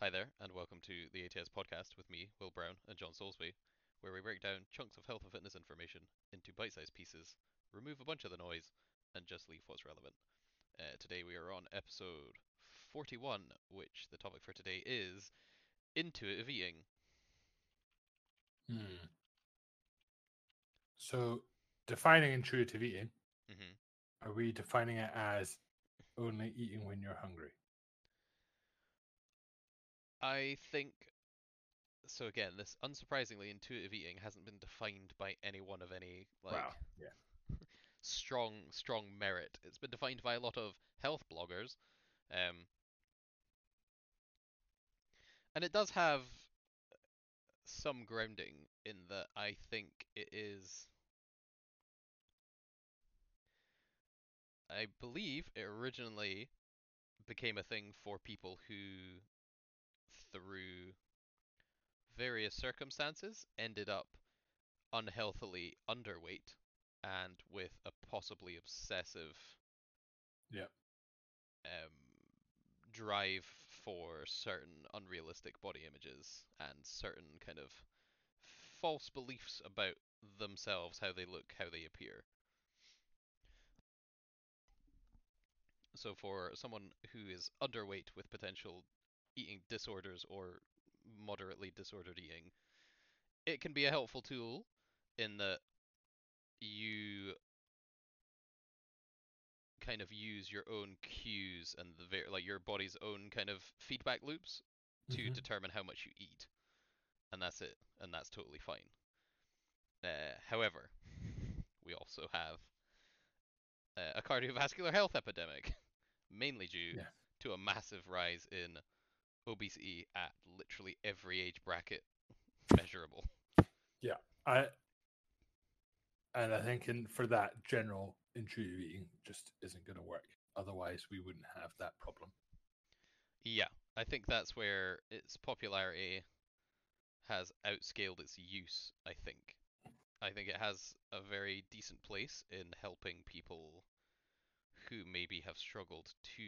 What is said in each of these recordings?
Hi there, and welcome to the ATS podcast with me, Will Brown, and John Soulsby, where we break down chunks of health and fitness information into bite sized pieces, remove a bunch of the noise, and just leave what's relevant. Uh, today we are on episode 41, which the topic for today is intuitive eating. Hmm. So, defining intuitive eating, hmm are we defining it as only eating when you're hungry? I think. So again, this unsurprisingly intuitive eating hasn't been defined by anyone of any like Wow, yeah. strong strong merit. It's been defined by a lot of health bloggers, um, and it does have some grounding in that. I think it is. I believe it originally became a thing for people who, through various circumstances, ended up unhealthily underweight and with a possibly obsessive Yeah. um, drive for certain unrealistic body images and certain kind of false beliefs about themselves, how they look, how they appear. So, for someone who is underweight with potential eating disorders or moderately disordered eating, it can be a helpful tool in that you kind of use your own cues and the ver- like your body's own kind of feedback loops to Mhm. determine how much you eat, and that's it, and that's totally fine. Uh, however, we also have uh, a cardiovascular health epidemic, mainly due Yeah. to a massive rise in obesity at literally every age bracket measurable. Yeah, I and I think in, for that, general intuitive eating just isn't going to work. Otherwise, we wouldn't have that problem. Yeah, I think that's where its popularity has outscaled its use, I think. I think it has a very decent place in helping people who maybe have struggled to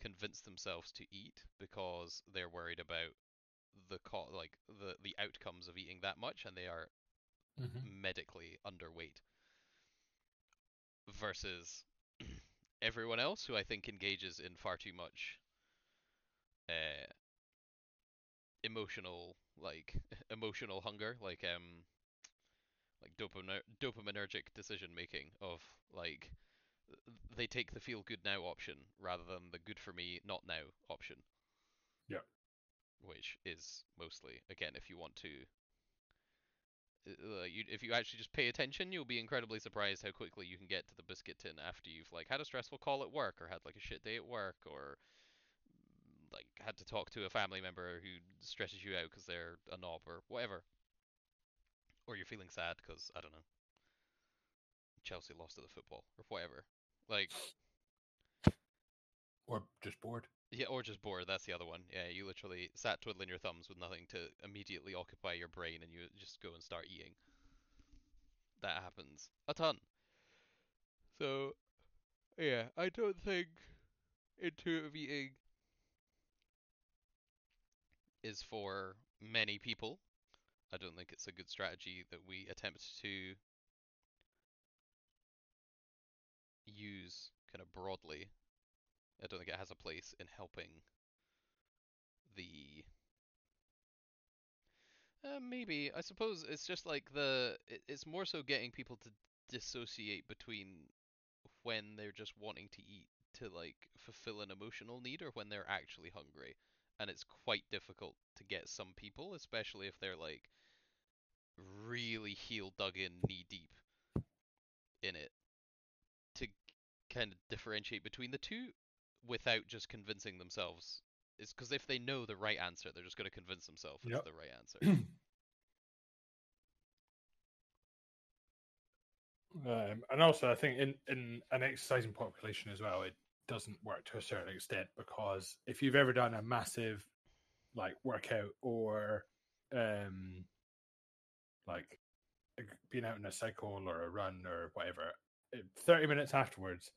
convince themselves to eat because they're worried about the co- like the the outcomes of eating that much and they are Mhm. medically underweight versus everyone else who I think engages in far too much uh, emotional like emotional hunger like um like dopamine dopaminergic decision making of like they take the feel good now option rather than the good for me not now option Yeah. which is mostly again if you want to uh, you, if you actually just pay attention, you'll be incredibly surprised how quickly you can get to the biscuit tin after you've like had a stressful call at work or had like a shit day at work or like had to talk to a family member who stresses you out because they're a knob or whatever, or you're feeling sad because I don't know Chelsea lost at the football or whatever. Like Or just bored. yeah, or just bored. That's the other one. Yeah, you literally sat twiddling your thumbs with nothing to immediately occupy your brain, and you just go and start eating. That happens a ton. So yeah, I don't think intuitive eating is for many people. I don't think it's a good strategy that we attempt to use kind of broadly. I don't think it has a place in helping the. Uh, maybe I suppose it's just like the. It, it's more so getting people to dissociate between when they're just wanting to eat to like fulfill an emotional need or when they're actually hungry. And it's quite difficult to get some people, especially if they're like really heel dug in knee deep in it, kind of differentiate between the two without just convincing themselves. It's because if they know the right answer, they're just going to convince themselves it's the right answer. Um, and also, I think in, in an exercising population as well, it doesn't work to a certain extent because if you've ever done a massive like workout or um, like being out in a cycle or a run or whatever, 30 minutes afterwards,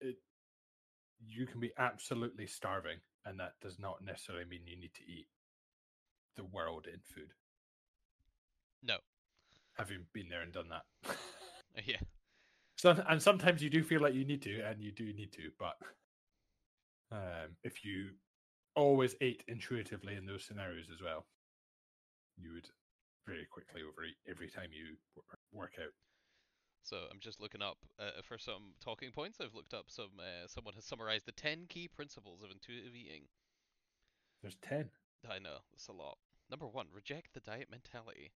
it you can be absolutely starving, and that does not necessarily mean you need to eat the world in food. No. Having been there and done that. yeah. So, and sometimes you do feel like you need to, and you do need to, but um, if you always ate intuitively in those scenarios as well, you would very quickly overeat every time you work out. So I'm just looking up uh, for some talking points. I've looked up some. Uh, someone has summarized the ten key principles of intuitive eating. There's 10. I know it's a lot. Number one, reject the diet mentality.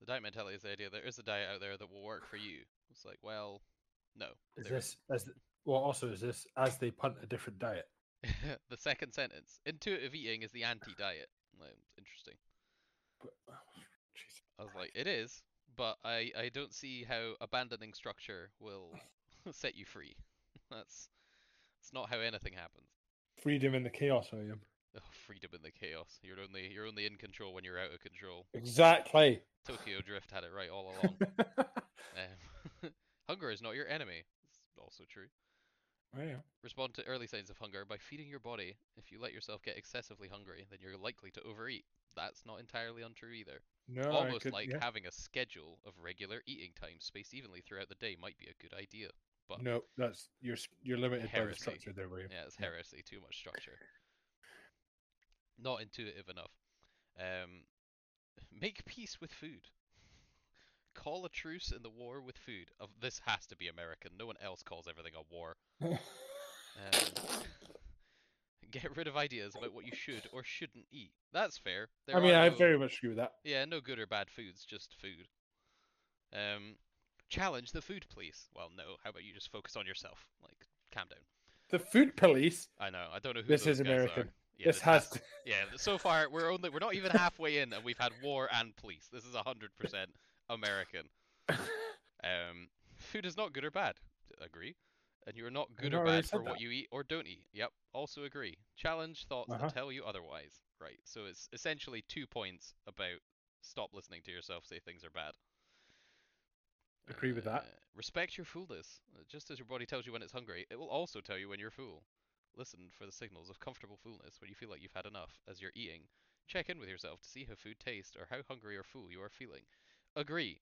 The diet mentality is the idea there is a diet out there that will work for you. It's like, well, no. Is this, as the, well, also, is this as they punt a different diet? the second sentence, intuitive eating is the anti-diet. Like, interesting. But, oh, I was like, it is, but I I don't see how abandoning structure will set you free. That's it's not how anything happens. freedom in the chaos, William. Oh, freedom in the chaos. You're only you're only in control when you're out of control. Exactly. Tokyo Drift had it right all along. Um, hunger is not your enemy. It's also true. Yeah. Respond to early signs of hunger by feeding your body. If you let yourself get excessively hungry, then you're likely to overeat. That's not entirely untrue either. No, Almost could- like yeah. having a schedule of regular eating times spaced evenly throughout the day might be a good idea. but- no, that's you're you're limited by the structure there, William. Yeah, it's heresy. Too much structure. Not intuitive enough. Um, make peace with food. Call a truce in the war with food. Of this has to be American. No one else calls everything a war. Um, get rid of ideas about what you should or shouldn't eat. That's fair. There I mean, I no- very much agree with that. yeah, no good or bad foods, just food. Um, challenge the food police. Well, no. How about you just focus on yourself? Like, calm down. The food police. I know. I don't know who This is American. Are. Yeah, this has to, Yeah, so far we're only we're not even halfway in, and we've had war and police. This is hundred percent American. Um, food is not good or bad. Agree. And you are not good or bad for what you eat or don't eat. Yep. Also agree. Challenge thoughts Uh-huh. that tell you otherwise. Right. So it's essentially two points about stop listening to yourself say things are bad. Agree with that. Uh, Respect your fullness. Uh, Just as your body tells you when it's hungry, it will also tell you when you're full. Listen for the signals of comfortable fullness when you feel like you've had enough as you're eating. Check in with yourself to see how food tastes or how hungry or full you are feeling. Agree.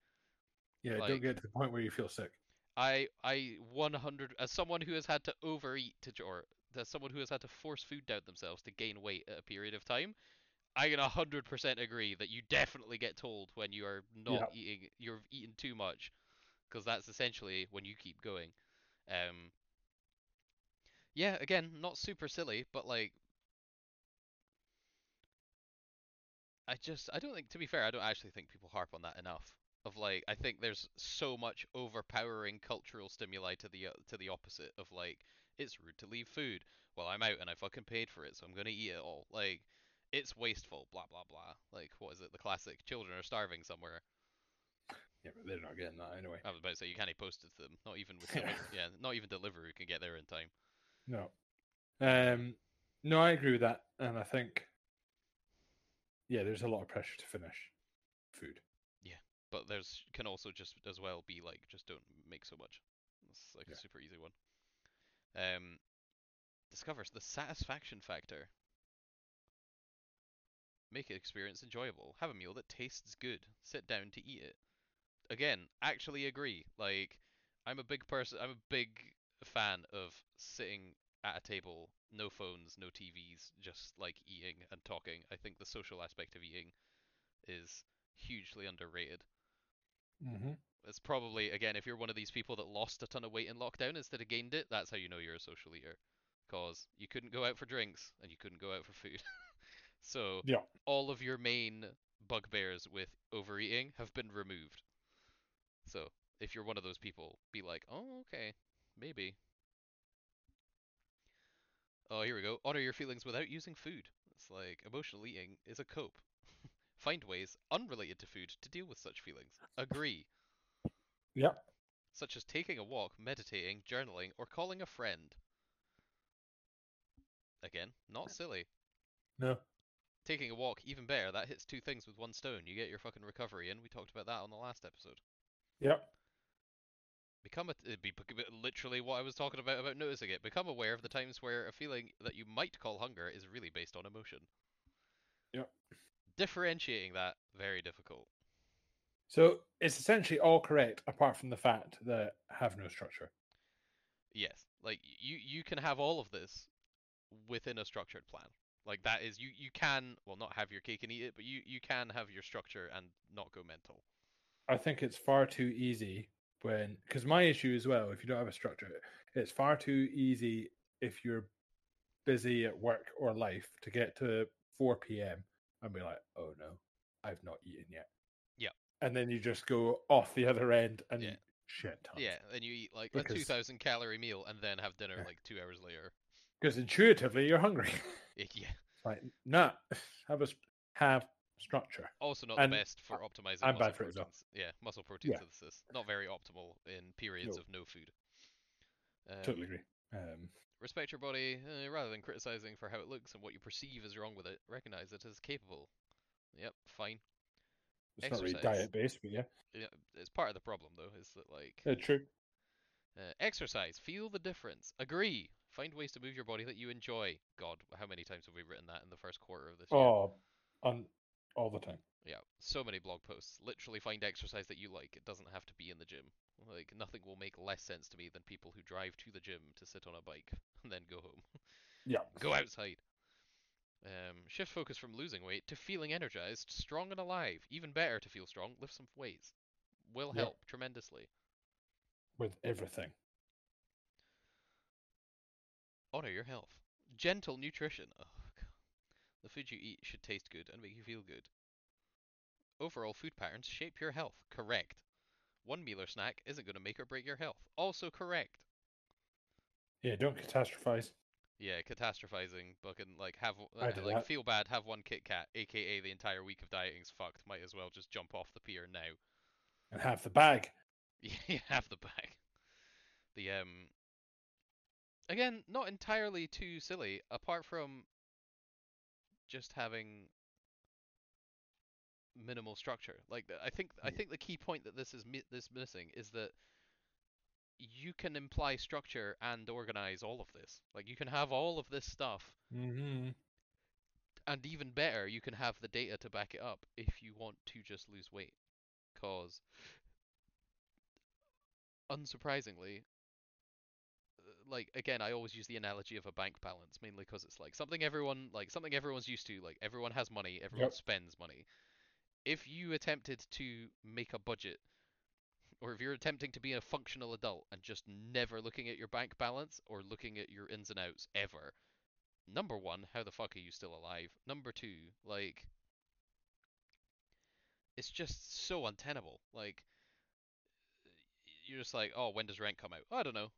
yeah. like- don't get to the point where you feel sick. I I 100 as someone who has had to overeat to or as someone who has had to force food down themselves to gain weight at a period of time, I can 100% agree that you definitely get told when you are not eating you're eating too much because that's essentially when you keep going. Um Yeah, again, not super silly, but like I just I don't think to be fair, I don't actually think people harp on that enough. Of like I think there's so much overpowering cultural stimuli to the uh, to the opposite of like it's rude to leave food. Well, I'm out and I fucking paid for it, so I'm going to eat it all. Like it's wasteful, blah blah blah. Like what is it? The classic children are starving somewhere. Yeah, but they're not getting that anyway. I was about to say you can't post it to them. Not even with someone, yeah, not even Deliveroo can get there in time. No. Um. No, I agree with that, and I think. Yeah, there's a lot of pressure to finish food. Yeah, but there's can also just as well be like just don't make so much. It's like Yeah. a super easy one. Um, discovers the satisfaction factor. Make an experience enjoyable. Have a meal that tastes good. Sit down to eat it. Again, actually agree. Like, I'm a big person. I'm a big fan of sitting at a table, no phones, no TVs, just like eating and talking. I think the social aspect of eating is hugely underrated. Mm-hmm. It's probably again if you're one of these people that lost a ton of weight in lockdown instead of gained it, that's how you know you're a social eater. Cause you couldn't go out for drinks and you couldn't go out for food. so Yeah. all of your main bugbears with overeating have been removed. So if you're one of those people, be like, oh okay, maybe. Oh, here we go. Honor your feelings without using food. It's like emotional eating is a cope. Find ways unrelated to food to deal with such feelings. Agree Yep. such as taking a walk, meditating, journaling, or calling a friend. Again, not silly. No. Taking a walk, even better, that hits two things with one stone. You get your fucking recovery in. We talked about that on the last episode. Yep. Become a, be literally what I was talking about about noticing it. Become aware of the times where a feeling that you might call hunger is really based on emotion. Yep. Differentiating that very difficult. So it's essentially all correct, apart from the fact that have no structure. Yes, like you you can have all of this within a structured plan. Like that is you you can well not have your cake and eat it, but you you can have your structure and not go mental. I think it's far too easy when because my issue as well, if you don't have a structure, it's far too easy if you're busy at work or life to get to 4 p.m. and be like, oh no, I've not eaten yet. Yeah. And then you just go off the other end and Yeah. shit tons. Yeah, and you eat like a 2,000 calorie meal and then have dinner Yeah. like two hours later. Because intuitively you're hungry. Eh, yeah, like, nah, have a have structure. also not And the best for optimizing I'm bad for it as well. Yeah, muscle protein Yeah. synthesis not very optimal in periods No. of no food. Um, Totally agree. Um, Respect your body uh, rather than criticizing for how it looks and what you perceive is wrong with it. Recognize it as capable. Yep, fine. it's not really diet based, but yeah, Yeah, it's part of the problem though. Is that like uh, true. uh, exercise? Feel the difference. Agree. Find ways to move your body that you enjoy. God, how many times have we written that in the first quarter of this year? Oh, on all the time. Yeah, so many blog posts. Literally find exercise that you like. It doesn't have to be in the gym. Like nothing will make less sense to me than people who drive to the gym to sit on a bike and then go home. Yeah. Go outside. Um, shift focus from losing weight to feeling energized, strong and alive. Even better to feel strong, lift some weights. Will Yep. help tremendously. With everything. Honor your health. Gentle nutrition. God. The food you eat should taste good and make you feel good. Overall food patterns shape your health. Correct. One meal or snack isn't going to make or break your health. Also correct. Yeah, don't catastrophize. Yeah, catastrophizing, fucking like have uh, like that. feel bad, have one Kit Kat, aka the entire week of dieting's fucked. Might as well just jump off the pier now. And have the bag. Yeah, have the bag. The um again, not entirely too silly, apart from just having minimal structure. Like I think I think the key point that this is mi- this missing is that you can imply structure and organize all of this. Like you can have all of this stuff Mm-hmm. and even better, you can have the data to back it up if you want to just lose weight. Cause unsurprisingly, like again, I always use the analogy of a bank balance, mainly because it's like something everyone like something everyone's used to. Like everyone has money, everyone Yep. spends money. If you attempted to make a budget, or if you're attempting to be a functional adult and just never looking at your bank balance or looking at your ins and outs ever, number one, how the fuck are you still alive? Number two, like, it's just so untenable. Like, you're just like, oh, when does rent come out? I don't know.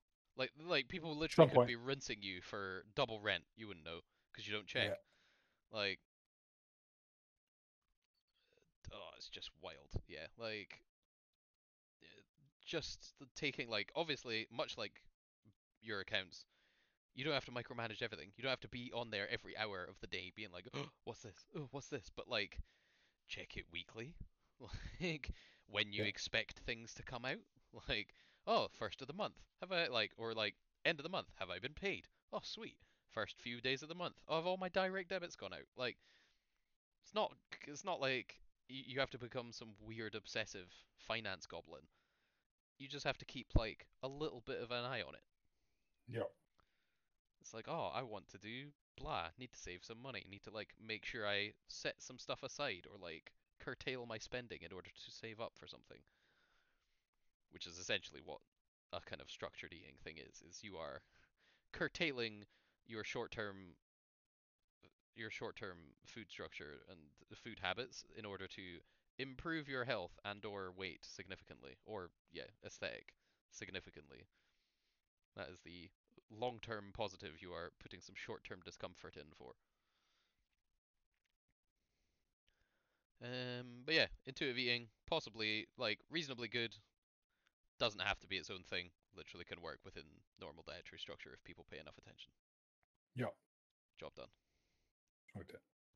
Like, like people literally Some could point. be rinsing you for double rent. You wouldn't know because you don't check. Yeah. Like, oh, it's just wild. Yeah, like, uh, just the taking like obviously much like your accounts. You don't have to micromanage everything. You don't have to be on there every hour of the day being like, oh, what's this? Oh, what's this? But like, check it weekly. Like, when you Yeah. expect things to come out. Like, oh, first of the month. Have I, like, or like, end of the month. Have I been paid? Oh, sweet. First few days of the month. Oh, have all my direct debits gone out? Like, it's not, it's not like you, you have to become some weird obsessive finance goblin. You just have to keep, like, a little bit of an eye on it. Yep. It's like, oh, I want to do blah. Need to save some money. Need to like make sure I set some stuff aside or like curtail my spending in order to save up for something. Which is essentially what a kind of structured eating thing is. Is you are curtailing your short-term your short-term food structure and food habits in order to improve your health and or weight significantly or yeah, aesthetic significantly. That is the long-term positive you are putting some short-term discomfort in for. Um, but yeah, intuitive eating, possibly like reasonably good. Doesn't have to be its own thing. Literally can work within normal dietary structure if people pay enough attention. Yep. Job done. It.